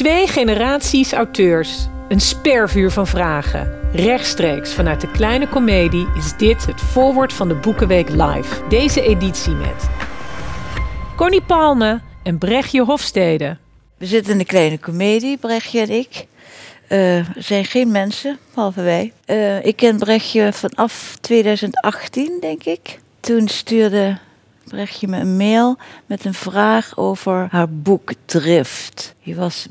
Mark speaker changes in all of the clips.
Speaker 1: Twee generaties auteurs. Een spervuur van vragen. Rechtstreeks vanuit de kleine komedie is dit het voorwoord van de Boekenweek Live. Deze editie met Connie Palme en Brechtje Hofstede.
Speaker 2: We zitten in de kleine komedie, Brechtje en ik. Uh, zijn geen mensen, behalve wij. Uh, ik ken Brechtje vanaf 2018, denk ik. Toen stuurde Brechtje me een mail met een vraag over haar boek Drift. Je was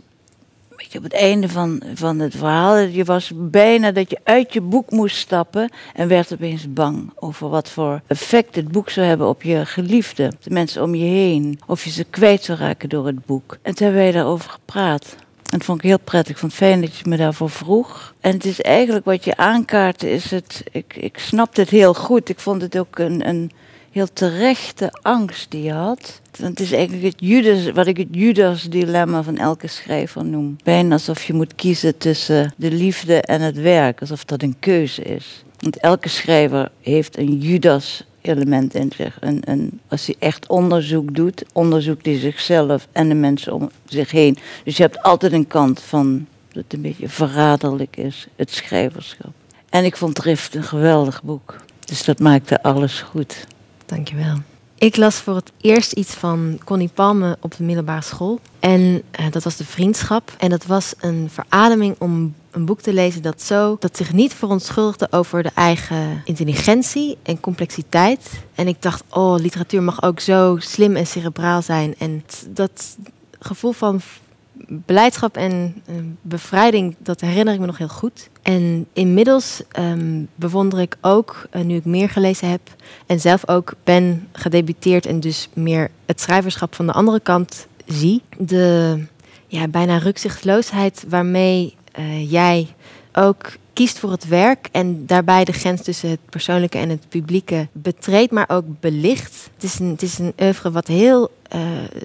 Speaker 2: beetje op het einde van, van het verhaal. Je was bijna dat je uit je boek moest stappen en werd opeens bang over wat voor effect het boek zou hebben op je geliefde, de mensen om je heen. Of je ze kwijt zou raken door het boek. En toen hebben wij daarover gepraat. En dat vond ik heel prettig. Ik vond het fijn dat je me daarvoor vroeg. En het is eigenlijk wat je aankaartte, is het. Ik, ik snapte het heel goed. Ik vond het ook een, een heel terechte angst die je had. Het is eigenlijk het Judas, wat ik het Judas-dilemma van elke schrijver noem. Bijna alsof je moet kiezen tussen de liefde en het werk, alsof dat een keuze is. Want elke schrijver heeft een Judas element in zich. Als hij echt onderzoek doet, onderzoekt hij zichzelf en de mensen om zich heen. Dus je hebt altijd een kant van dat het een beetje verraderlijk is, het schrijverschap. En ik vond Drift een geweldig boek. Dus dat maakte alles goed.
Speaker 3: Dankjewel. Ik las voor het eerst iets van Connie Palme op de middelbare school. En uh, dat was de vriendschap. En dat was een verademing om een boek te lezen dat zo dat zich niet verontschuldigde over de eigen intelligentie en complexiteit. En ik dacht, oh, literatuur mag ook zo slim en cerebraal zijn. En dat gevoel van blijdschap en uh, bevrijding, dat herinner ik me nog heel goed. En inmiddels um, bewonder ik ook, uh, nu ik meer gelezen heb en zelf ook ben gedebuteerd en dus meer het schrijverschap van de andere kant zie, de ja, bijna rukzichtloosheid waarmee uh, jij ook kiest voor het werk en daarbij de grens tussen het persoonlijke en het publieke betreedt, maar ook belicht. Het is een, het is een oeuvre wat heel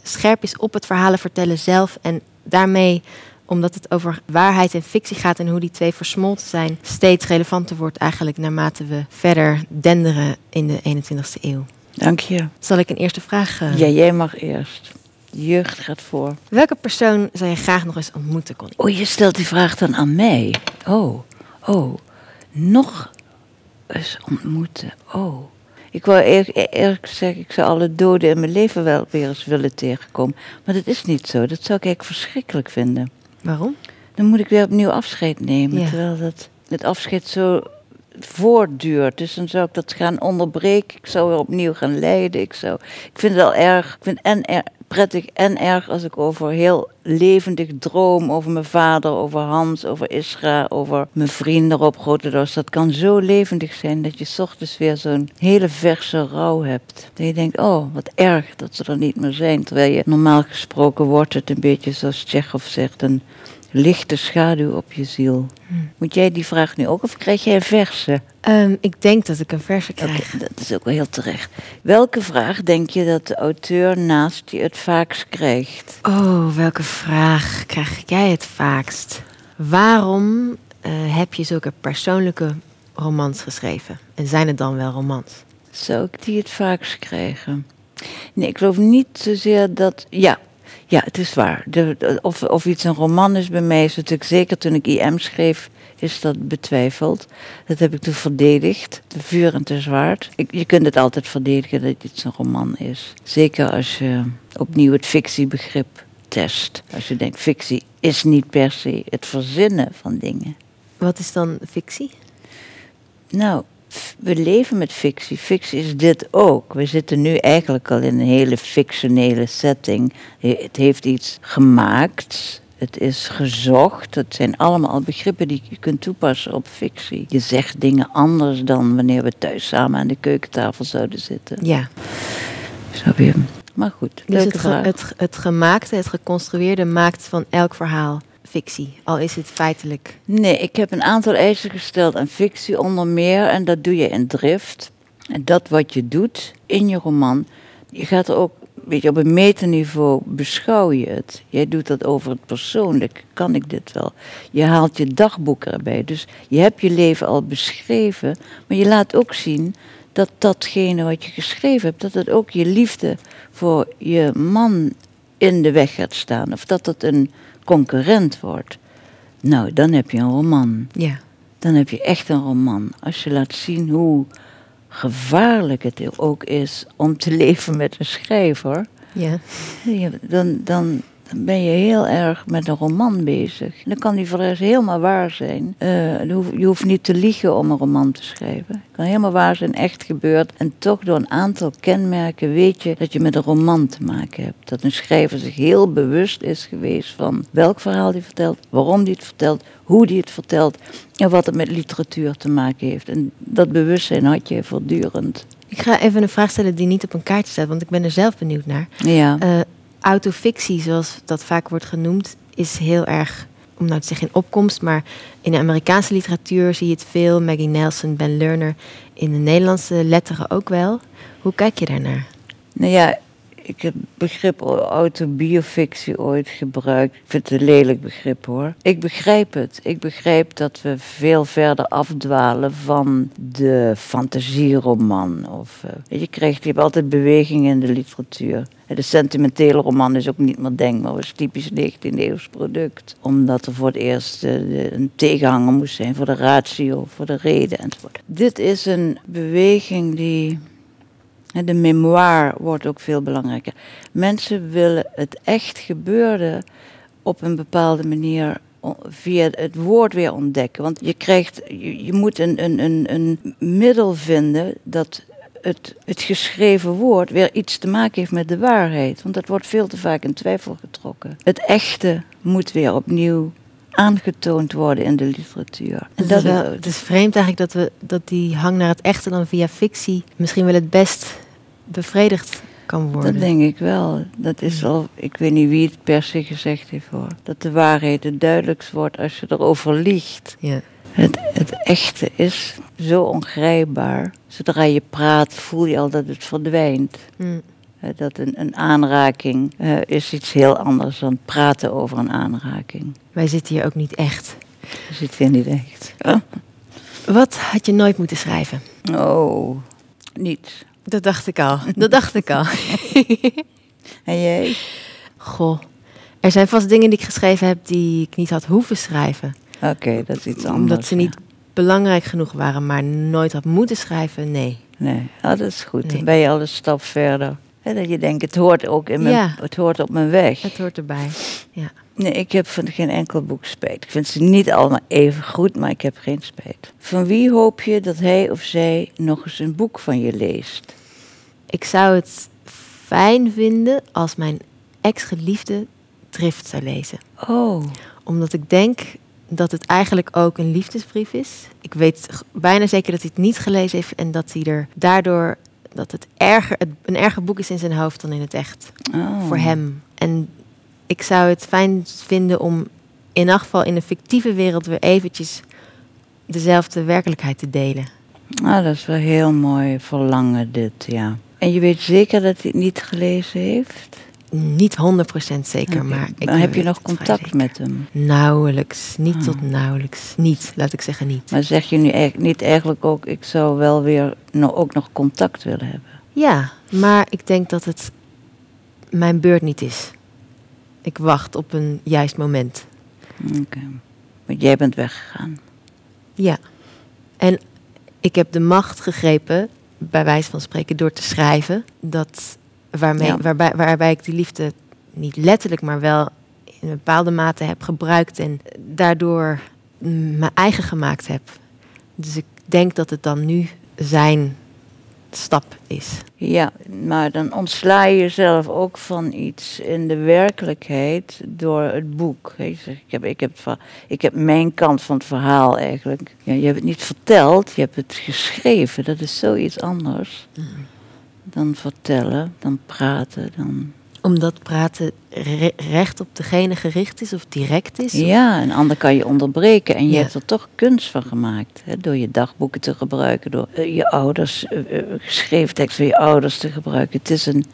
Speaker 3: scherp is op het verhalen vertellen zelf en daarmee omdat het over waarheid en fictie gaat en hoe die twee versmolten zijn, steeds relevanter wordt eigenlijk naarmate we verder denderen in de 21ste eeuw.
Speaker 2: Dank je.
Speaker 3: Zal ik een eerste vraag... Uh...
Speaker 2: Ja, jij mag eerst. Jeugd gaat voor.
Speaker 3: Welke persoon zou je graag nog eens ontmoeten, Connie?
Speaker 2: Oh, je stelt die vraag dan aan mij. Oh, oh. Nog eens ontmoeten. Oh. Ik wou eerlijk, eerlijk zeggen, ik zou alle doden in mijn leven wel weer eens willen tegenkomen. Maar dat is niet zo. Dat zou ik eigenlijk verschrikkelijk vinden.
Speaker 3: Waarom?
Speaker 2: Dan moet ik weer opnieuw afscheid nemen. Terwijl dat, het afscheid zo voortduurt. Dus dan zou ik dat gaan onderbreken. Ik zou weer opnieuw gaan leiden. Ik, zou, ik vind het wel erg. Ik vind en prettig en erg als ik over heel levendig droom. Over mijn vader, over Hans, over Isra, over mijn vrienden op Grote Dos. Dat kan zo levendig zijn dat je ochtends weer zo'n hele verse rouw hebt. Dat je denkt, oh wat erg dat ze er niet meer zijn. Terwijl je normaal gesproken wordt het een beetje zoals Tsjechov zegt. Lichte schaduw op je ziel. Hm. Moet jij die vraag nu ook of krijg jij een verse?
Speaker 3: Um, ik denk dat ik een verse krijg.
Speaker 2: Okay, dat is ook wel heel terecht. Welke vraag denk je dat de auteur naast je het vaakst krijgt?
Speaker 3: Oh, welke vraag krijg jij het vaakst? Waarom uh, heb je zulke persoonlijke romans geschreven? En zijn het dan wel romans?
Speaker 2: Zou ik die het vaakst krijgen? Nee, ik geloof niet zozeer dat. Ja, ja, het is waar. De, of, of iets een roman is bij mij, is natuurlijk zeker toen ik IM schreef, is dat betwijfeld. Dat heb ik toen verdedigd, te vuur en te zwaard. Ik, je kunt het altijd verdedigen dat iets een roman is. Zeker als je opnieuw het fictiebegrip test. Als je denkt, fictie is niet per se het verzinnen van dingen.
Speaker 3: Wat is dan fictie?
Speaker 2: Nou, we leven met fictie. Fictie is dit ook. We zitten nu eigenlijk al in een hele fictionele setting. Het heeft iets gemaakt. Het is gezocht. Het zijn allemaal begrippen die je kunt toepassen op fictie. Je zegt dingen anders dan wanneer we thuis samen aan de keukentafel zouden zitten.
Speaker 3: Ja.
Speaker 2: Snap je? Maar goed,
Speaker 3: dus het, het, het gemaakte, het geconstrueerde maakt van elk verhaal fictie, al is het feitelijk?
Speaker 2: Nee, ik heb een aantal eisen gesteld aan fictie onder meer en dat doe je in drift. En dat wat je doet in je roman, je gaat er ook weet je, op een meterniveau beschouw je het. Jij doet dat over het persoonlijk. Kan ik dit wel? Je haalt je dagboek erbij. Dus je hebt je leven al beschreven, maar je laat ook zien dat datgene wat je geschreven hebt, dat het ook je liefde voor je man in de weg gaat staan. Of dat het een concurrent wordt. Nou, dan heb je een roman.
Speaker 3: Ja.
Speaker 2: Dan heb je echt een roman. Als je laat zien hoe gevaarlijk het ook is om te leven met een schrijver,
Speaker 3: Ja.
Speaker 2: dan, dan ben je heel erg met een roman bezig. Dan kan die voor de rest helemaal waar zijn. Eh, je hoeft- je hoeft niet te liegen om een roman te schrijven. Het kan helemaal waar zijn, echt gebeurd. En toch door een aantal kenmerken weet je dat je met een roman te maken hebt. Dat een schrijver zich heel bewust is geweest van welk verhaal hij vertelt, waarom hij het vertelt, hoe hij het vertelt en wat het met literatuur te maken heeft. En dat bewustzijn had je voortdurend.
Speaker 3: Ik ga even een vraag stellen die niet op een kaartje staat, want ik ben er zelf benieuwd naar.
Speaker 2: Ja.
Speaker 3: Eh, autofictie, zoals dat vaak wordt genoemd, is heel erg, om nou te zeggen in opkomst, maar in de Amerikaanse literatuur zie je het veel. Maggie Nelson, Ben Lerner, in de Nederlandse letteren ook wel. Hoe kijk je daarnaar?
Speaker 2: Nou ja, ik heb het begrip autobiofictie ooit gebruikt. Ik vind het een lelijk begrip hoor. Ik begrijp het. Ik begrijp dat we veel verder afdwalen van de fantasieroman. Of, eh, je, krijgt, je hebt altijd beweging in de literatuur. De sentimentele roman is ook niet meer denkbaar. Is typisch 19e eeuws product. Omdat er voor het eerst eh, een tegenhanger moest zijn voor de ratio, voor de reden enzovoort. Dit is een beweging die De memoir wordt ook veel belangrijker. Mensen willen het echt gebeurde op een bepaalde manier via het woord weer ontdekken. Want je krijgt, je, moet een, een, een, een middel vinden dat het, het geschreven woord weer iets te maken heeft met de waarheid. Want dat wordt veel te vaak in twijfel getrokken. Het echte moet weer opnieuw aangetoond worden in de literatuur. En
Speaker 3: Het is, wel- het is vreemd eigenlijk dat, we, dat die hang naar het echte dan via fictie misschien wel het best bevredigd kan worden.
Speaker 2: Dat denk ik wel. Dat is al, ik weet niet wie het per se gezegd heeft hoor. Dat de waarheid het duidelijkst wordt als je erover liegt.
Speaker 3: Ja.
Speaker 2: Het, het echte is zo ongrijpbaar. Zodra je praat voel je al dat het verdwijnt.
Speaker 3: Mm.
Speaker 2: Eh, Dat een, een aanraking eh, is iets heel anders dan praten over een aanraking.
Speaker 3: Wij zitten hier ook niet echt.
Speaker 2: Dat zit hier niet echt.
Speaker 3: Wat had je nooit moeten schrijven?
Speaker 2: Oh, niets.
Speaker 3: Dat dacht ik al. Dat dacht ik al.
Speaker 2: En jij?
Speaker 3: Goh. Er zijn vast dingen die ik geschreven heb die ik niet had hoeven schrijven.
Speaker 2: Oké, dat is iets anders.
Speaker 3: Omdat ze
Speaker 2: ja.
Speaker 3: niet belangrijk genoeg waren, maar nooit had moeten schrijven. Nee.
Speaker 2: Nee, ah, dat is goed.
Speaker 3: Nee.
Speaker 2: Dan ben je al een stap verder. Dat je denkt, het hoort ook in mijn,
Speaker 3: Ja.
Speaker 2: het hoort op mijn weg.
Speaker 3: Het hoort erbij. Ja.
Speaker 2: Nee, ik heb van geen enkel boek spijt. Ik vind ze niet allemaal even goed, maar ik heb geen spijt. Van wie hoop je dat hij of zij nog eens een boek van je leest?
Speaker 3: Ik zou het fijn vinden als mijn ex-geliefde Drift zou lezen.
Speaker 2: Oh,
Speaker 3: Omdat ik denk dat het eigenlijk ook een liefdesbrief is. Ik weet bijna zeker dat hij het niet gelezen heeft en dat hij er daardoor dat het erger, het, een erger boek is in zijn hoofd dan in het echt.
Speaker 2: oh.
Speaker 3: Voor hem. En ik zou het fijn vinden om in elk geval in een fictieve wereld weer eventjes dezelfde werkelijkheid te delen.
Speaker 2: Ah, dat is wel heel mooi verlangen dit, ja. En je weet zeker dat hij het niet gelezen heeft?
Speaker 3: Niet 100% zeker, maar ik
Speaker 2: Maar heb je nog contact met hem?
Speaker 3: Nauwelijks. Niet
Speaker 2: Ah.
Speaker 3: tot nauwelijks. Niet, laat ik zeggen niet.
Speaker 2: Maar zeg je nu eigenlijk niet eigenlijk ook, ik zou wel weer nog, ook nog contact willen hebben?
Speaker 3: Ja, maar ik denk dat het mijn beurt niet is. Ik wacht op een juist moment.
Speaker 2: Oké. Want jij bent weggegaan.
Speaker 3: Ja. En ik heb de macht gegrepen, bij wijze van spreken, door te schrijven. Dat waarmee,
Speaker 2: Ja.
Speaker 3: waarbij, waarbij ik die liefde niet letterlijk, maar wel in een bepaalde mate heb gebruikt. En daardoor mijn eigen gemaakt heb. Dus ik denk dat het dan nu zijn stap is.
Speaker 2: Ja, maar dan ontsla je jezelf ook van iets in de werkelijkheid door het boek. Hè, je zegt, Ik heb, ik, heb, ik heb mijn kant van het verhaal eigenlijk. Ja, je hebt het niet verteld, je hebt het geschreven. Dat is zoiets anders dan vertellen, dan praten. Dan...
Speaker 3: Omdat praten re- recht op degene gericht is of direct is. of-
Speaker 2: Ja, een ander kan je onderbreken en je
Speaker 3: Ja.
Speaker 2: hebt er toch kunst van gemaakt. Hè, door je dagboeken te gebruiken, door eh, je ouders, eh, eh, geschreven tekst van je ouders te gebruiken. Het is een.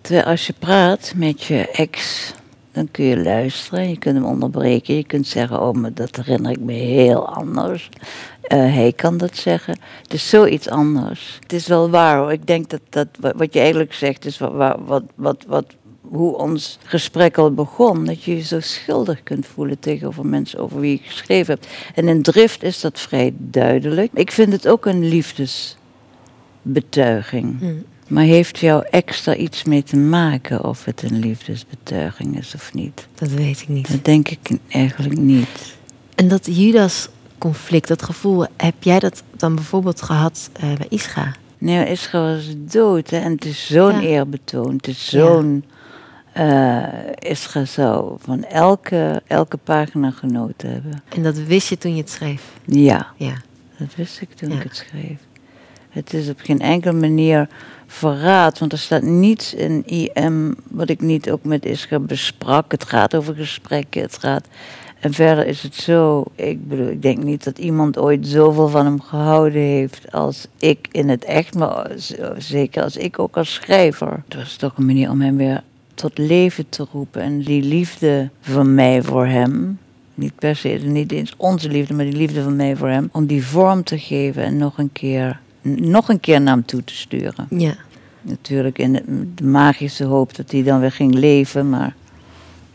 Speaker 2: Terwijl als je praat met je ex, dan kun je luisteren, je kunt hem onderbreken, je kunt zeggen: Oh, maar dat herinner ik me heel anders. Eh, hij kan dat zeggen. Het is zoiets anders. Het is wel waar hoor. Ik denk dat, dat wa- wat je eigenlijk zegt is wat, wat, wat, wat, hoe ons gesprek al begon, dat je je zo schuldig kunt voelen tegenover mensen over wie je geschreven hebt. En in drift is dat vrij duidelijk. Ik vind het ook een liefdesbetuiging.
Speaker 3: Mm.
Speaker 2: Maar heeft jou extra iets mee te maken of het een liefdesbetuiging is of niet?
Speaker 3: Dat weet ik niet.
Speaker 2: Dat denk ik eigenlijk niet.
Speaker 3: En dat Judas-conflict, dat gevoel, heb jij dat dan bijvoorbeeld gehad eh, bij Ischa?
Speaker 2: Nee, Israël was dood hè? en het is zo'n
Speaker 3: Ja.
Speaker 2: eerbetoon. Het is zo'n... Israël zou van elke, elke pagina genoten hebben.
Speaker 3: En dat wist je toen je het schreef?
Speaker 2: Ja,
Speaker 3: Ja.
Speaker 2: dat wist ik toen
Speaker 3: Ja.
Speaker 2: ik het schreef. Het is op geen enkele manier verraad, want er staat niets in IM wat ik niet ook met Israël besprak. Het gaat over gesprekken, het gaat... En verder is het zo, ik bedoel, ik denk niet dat iemand ooit zoveel van hem gehouden heeft als ik in het echt, maar zeker als ik ook als schrijver. Het was toch een manier om hem weer tot leven te roepen en die liefde van mij voor hem, niet per se, niet eens onze liefde, maar die liefde van mij voor hem, om die vorm te geven en nog een keer, nog een keer naar hem toe te sturen.
Speaker 3: Ja.
Speaker 2: Natuurlijk in de, magische hoop dat hij dan weer ging leven, maar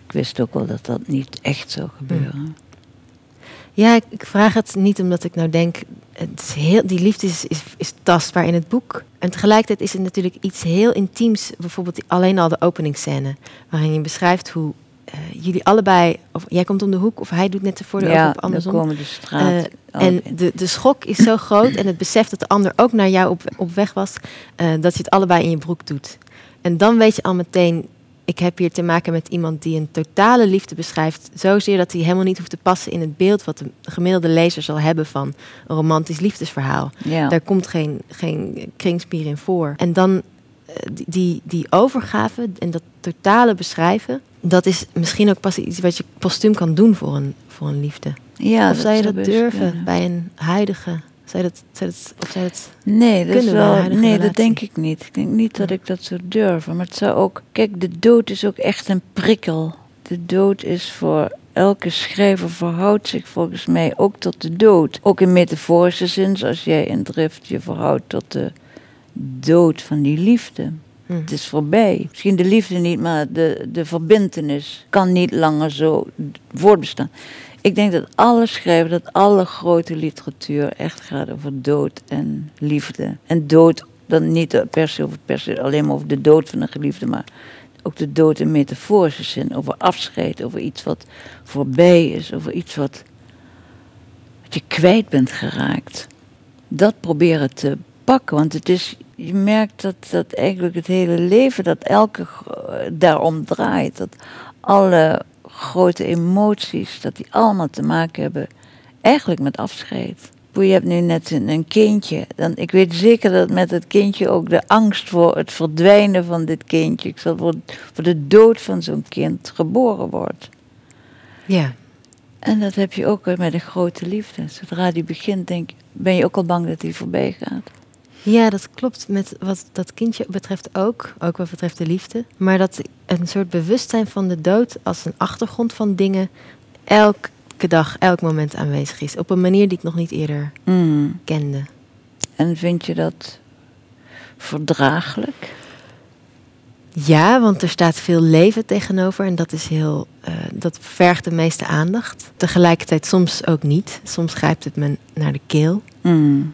Speaker 2: ik wist ook wel dat dat niet echt zou gebeuren.
Speaker 3: Ja, ik, vraag het niet omdat ik nou denk, het is heel, die liefde is, is, is tastbaar in het boek. En tegelijkertijd is het natuurlijk iets heel intiems, bijvoorbeeld alleen al de openingsscène, waarin je beschrijft hoe eh, jullie allebei, of jij komt om de hoek of hij doet net de voordeur
Speaker 2: Ja, dan
Speaker 3: andersom.
Speaker 2: komen de straat.
Speaker 3: Eh, en de, de schok is zo groot en het besef dat de ander ook naar jou op, op weg was, eh, dat je het allebei in je broek doet. En dan weet je al meteen, ik heb hier te maken met iemand die een totale liefde beschrijft, zozeer dat hij helemaal niet hoeft te passen in het beeld wat de gemiddelde lezer zal hebben van een romantisch liefdesverhaal.
Speaker 2: ja.
Speaker 3: Daar komt geen, geen kringspier in voor. En dan die, die, die overgave en dat totale beschrijven, dat is misschien ook pas iets wat je postuum kan doen voor een, voor een liefde.
Speaker 2: ja,
Speaker 3: of zou je dat
Speaker 2: best
Speaker 3: durven bij een huidige? Zou je dat, zou dat, of zou dat,
Speaker 2: Nee, dat, is wel, nee dat denk ik niet. Ik denk niet dat ik dat zou durven. Maar het zou ook... Kijk, de dood is ook echt een prikkel. De dood is voor elke schrijver verhoudt zich volgens mij ook tot de dood. Ook in metaforische zin, zoals jij in Drift je verhoudt tot de dood van die liefde.
Speaker 3: Hm.
Speaker 2: Het is voorbij. Misschien de liefde niet, maar de, de verbintenis kan niet langer zo voortbestaan. Ik denk dat alle schrijvers, dat alle grote literatuur echt gaat over dood en liefde. En dood, dan niet per se, over, per se alleen maar over de dood van een geliefde, maar ook de dood in metaforische zin. Over afscheid, over iets wat voorbij is, over iets wat, wat je kwijt bent geraakt. Dat proberen te pakken, want het is, je merkt dat, dat eigenlijk het hele leven, dat elke daarom draait. Dat alle grote emoties, dat die allemaal te maken hebben eigenlijk met afscheid. Je hebt nu net een, een kindje. Dan, ik weet zeker dat met het kindje ook de angst voor het verdwijnen van dit kindje, ik zal voor, voor de dood van zo'n kind geboren wordt.
Speaker 3: Ja.
Speaker 2: En dat heb je ook met een grote liefde. Zodra die begint, denk, ben je ook al bang dat die voorbij gaat.
Speaker 3: Ja, dat klopt met wat dat kindje betreft ook. Ook wat betreft de liefde. Maar dat een soort bewustzijn van de dood als een achtergrond van dingen elke dag, elk moment aanwezig is. Op een manier die ik nog niet eerder
Speaker 2: Mm.
Speaker 3: kende.
Speaker 2: En vind je dat verdraaglijk?
Speaker 3: Ja, want er staat veel leven tegenover en dat is heel, eh, dat vergt de meeste aandacht. Tegelijkertijd soms ook niet. Soms grijpt het me naar de keel.
Speaker 2: Mm.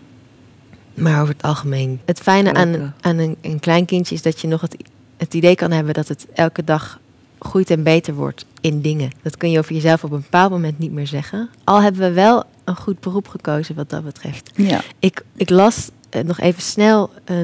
Speaker 3: Maar over het algemeen. Het fijne aan, aan een, een klein kindje is dat je nog het, het idee kan hebben dat het elke dag groeit en beter wordt in dingen. Dat kun je over jezelf op een bepaald moment niet meer zeggen. Al hebben we wel een goed beroep gekozen wat dat betreft.
Speaker 2: Ja.
Speaker 3: Ik, ik las eh, nog even snel eh,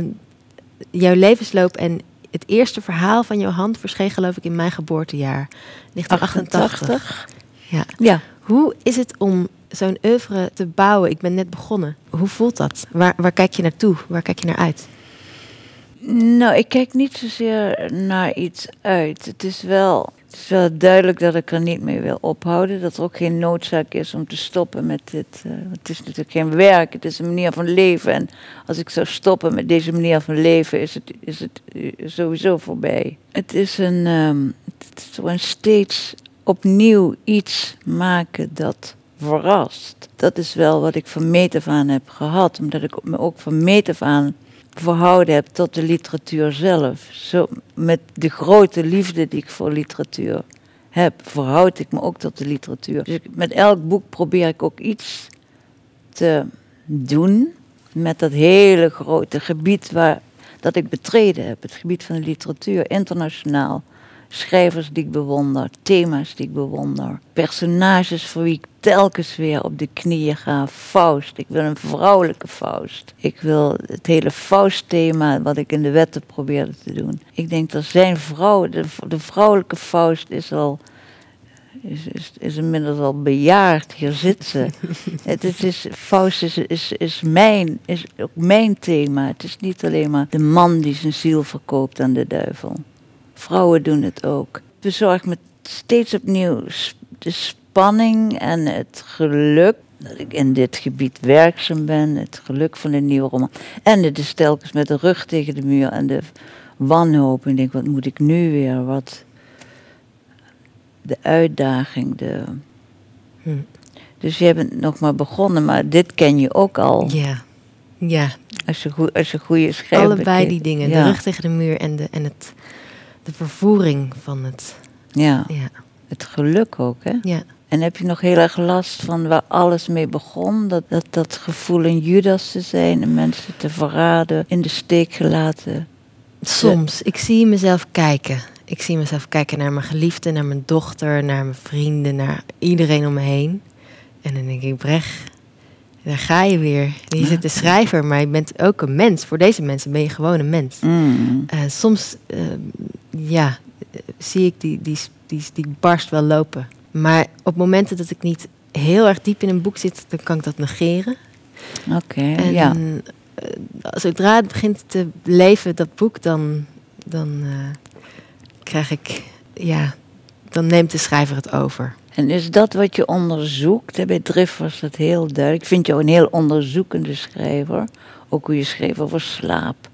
Speaker 3: jouw levensloop en het eerste verhaal van jouw hand verscheen geloof ik in mijn geboortejaar. 1988.
Speaker 2: 88.
Speaker 3: Ja.
Speaker 2: Ja.
Speaker 3: Hoe is het om zo'n oeuvre te bouwen? Ik ben net begonnen. Hoe voelt dat? Waar, waar kijk je naartoe? Waar kijk je naar uit?
Speaker 2: Nou, ik kijk niet zozeer naar iets uit. Het is wel, duidelijk dat ik er niet mee wil ophouden. Dat er ook geen noodzaak is om te stoppen met dit. eh, het is natuurlijk geen werk, het is een manier van leven. En als ik zou stoppen met deze manier van leven, is het, is het eh, sowieso voorbij. Het is een, ehm, het is gewoon steeds opnieuw iets maken dat verrast. Dat is wel wat ik van meet af aan heb gehad. Omdat ik me ook van meet af aan verhouden heb tot de literatuur zelf. Zo, met de grote liefde die ik voor literatuur heb, verhoud ik me ook tot de literatuur. Dus met elk boek probeer ik ook iets te doen met dat hele grote gebied waar, dat ik betreden heb. Het gebied van de literatuur, internationaal schrijvers die ik bewonder, thema's die ik bewonder, personages voor wie ik telkens weer op de knieën ga. Faust, ik wil een vrouwelijke Faust. Ik wil het hele Faust-thema wat ik in de wetten probeerde te doen. Ik denk dat zijn vrouw, de, de vrouwelijke Faust is al is, is, is inmiddels al bejaard. Hier zit ze. het is, is, Faust is, is, is, mijn, is ook mijn thema. Het is niet alleen maar de man die zijn ziel verkoopt aan de duivel. Vrouwen doen het ook. Bezorg me steeds opnieuw de spanning en het geluk dat ik in dit gebied werkzaam ben. Het geluk van een nieuwe roman. En het is telkens met de rug tegen de muur en de wanhoop. En ik denk, wat moet ik nu weer? Wat de uitdaging. De... Hm. Dus je bent nog maar begonnen, maar dit ken je ook al.
Speaker 3: Ja, ja.
Speaker 2: Als je, goe, als je goede schrijver
Speaker 3: Allebei die dingen, de rug tegen de muur en, de, en het de vervoering van het.
Speaker 2: Ja. ja. Het geluk ook, hè?
Speaker 3: Ja.
Speaker 2: En heb je nog heel erg last van waar alles mee begon? Dat, dat, dat gevoel een Judas te zijn en mensen te verraden, in de steek gelaten?
Speaker 3: Soms. Ik zie mezelf kijken. Ik zie mezelf kijken naar mijn geliefde, naar mijn dochter, naar mijn vrienden, naar iedereen om me heen. En dan denk ik, Brecht, daar ga je weer. Je zit de schrijver, maar je bent ook een mens. Voor deze mensen ben je gewoon een mens.
Speaker 2: Mm.
Speaker 3: Uh, soms uh, ja, zie ik die, die, die, die barst wel lopen. Maar op momenten dat ik niet heel erg diep in een boek zit, dan kan ik dat negeren.
Speaker 2: Oké, ja. Uh,
Speaker 3: zodra het begint te leven, dat boek, dan, dan krijg ik, ja, dan neemt de schrijver het over.
Speaker 2: En is dat wat je onderzoekt? Bij Drift was dat heel duidelijk. Ik vind jou een heel onderzoekende schrijver. Ook hoe je schreef over slaap.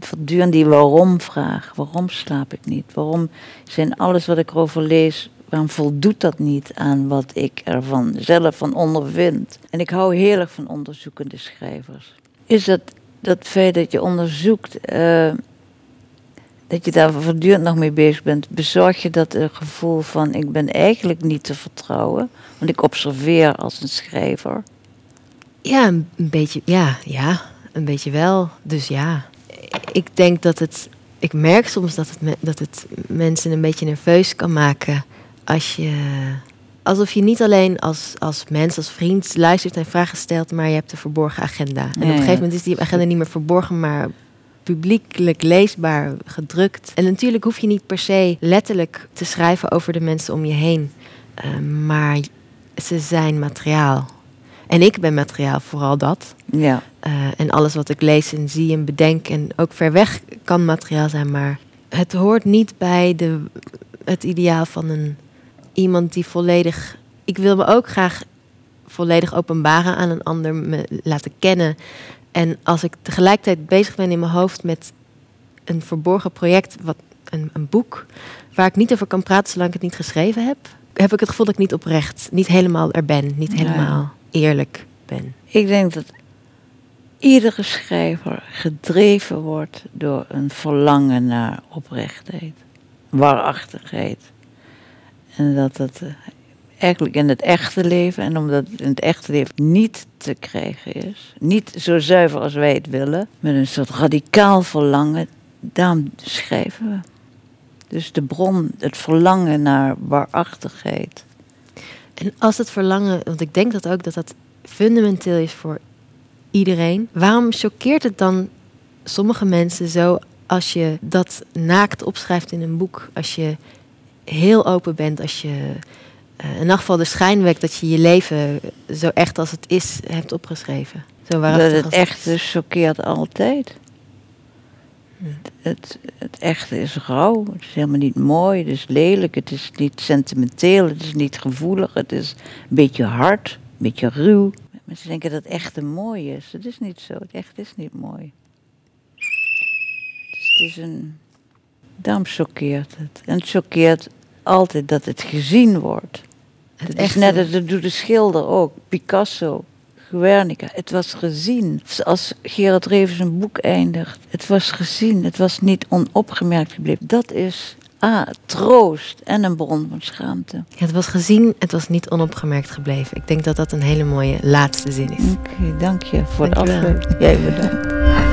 Speaker 2: Voortdurend die waarom-vraag. Waarom slaap ik niet? Waarom zijn alles wat ik erover lees... waarom voldoet dat niet aan wat ik ervan zelf van ondervind? En ik hou heel erg van onderzoekende schrijvers. Is dat dat feit dat je onderzoekt... Uh, dat je daar voortdurend nog mee bezig bent, bezorg je dat een gevoel van ik ben eigenlijk niet te vertrouwen, want ik observeer als een schrijver.
Speaker 3: Ja, een beetje, ja, ja, een beetje wel. Dus ja, ik denk dat het, ik merk soms dat het, dat het mensen een beetje nerveus kan maken als je, alsof je niet alleen als, als mens, als vriend luistert en vragen stelt, maar je hebt een verborgen agenda. En op een gegeven moment is die agenda niet meer verborgen, maar publiekelijk leesbaar gedrukt. En natuurlijk hoef je niet per se letterlijk te schrijven over de mensen om je heen. Uh, maar ze zijn materiaal. En ik ben materiaal, vooral dat.
Speaker 2: Ja.
Speaker 3: Uh, en alles wat ik lees en zie en bedenk en ook ver weg kan materiaal zijn. Maar het hoort niet bij de, het ideaal van een, iemand die volledig... Ik wil me ook graag volledig openbaren aan een ander, me laten kennen. En als ik tegelijkertijd bezig ben in mijn hoofd met een verborgen project, wat, een, een boek, waar ik niet over kan praten zolang ik het niet geschreven heb, heb ik het gevoel dat ik niet oprecht, niet helemaal er ben, niet helemaal eerlijk ben.
Speaker 2: Ik denk dat iedere schrijver gedreven wordt door een verlangen naar oprechtheid, waarachtigheid. En dat het eigenlijk in het echte leven. En omdat het in het echte leven niet te krijgen is, niet zo zuiver als wij het willen, met een soort radicaal verlangen, daarom schrijven we. Dus de bron, het verlangen naar waarachtigheid.
Speaker 3: En als het verlangen, want ik denk dat ook dat dat fundamenteel is voor iedereen. Waarom choqueert het dan sommige mensen zo als je dat naakt opschrijft in een boek? Als je heel open bent, als je in elk geval de schijn dat je je leven zo echt als het is hebt opgeschreven. Zo
Speaker 2: dat het echte choqueert altijd. Het, het, echte is rauw, het is helemaal niet mooi, het is lelijk, het is niet sentimenteel, het is niet gevoelig, het is een beetje hard, een beetje ruw. Mensen denken dat het echte mooi is. Het is niet zo, het echt is niet mooi. Het is, het is een... Daarom choqueert het. En het choqueert altijd dat het gezien wordt. Het, is net, dat doet de schilder ook. Picasso Guernica. Het was gezien. Als Gerard Reven zijn boek eindigt. Het was gezien. Het was niet onopgemerkt gebleven. Dat is ah, troost en een bron van schaamte.
Speaker 3: Ja, het was gezien, het was niet onopgemerkt gebleven. Ik denk dat dat een hele mooie laatste zin is.
Speaker 2: Oké, dank je voor
Speaker 3: Dank
Speaker 2: de aflevering. Jij bedankt.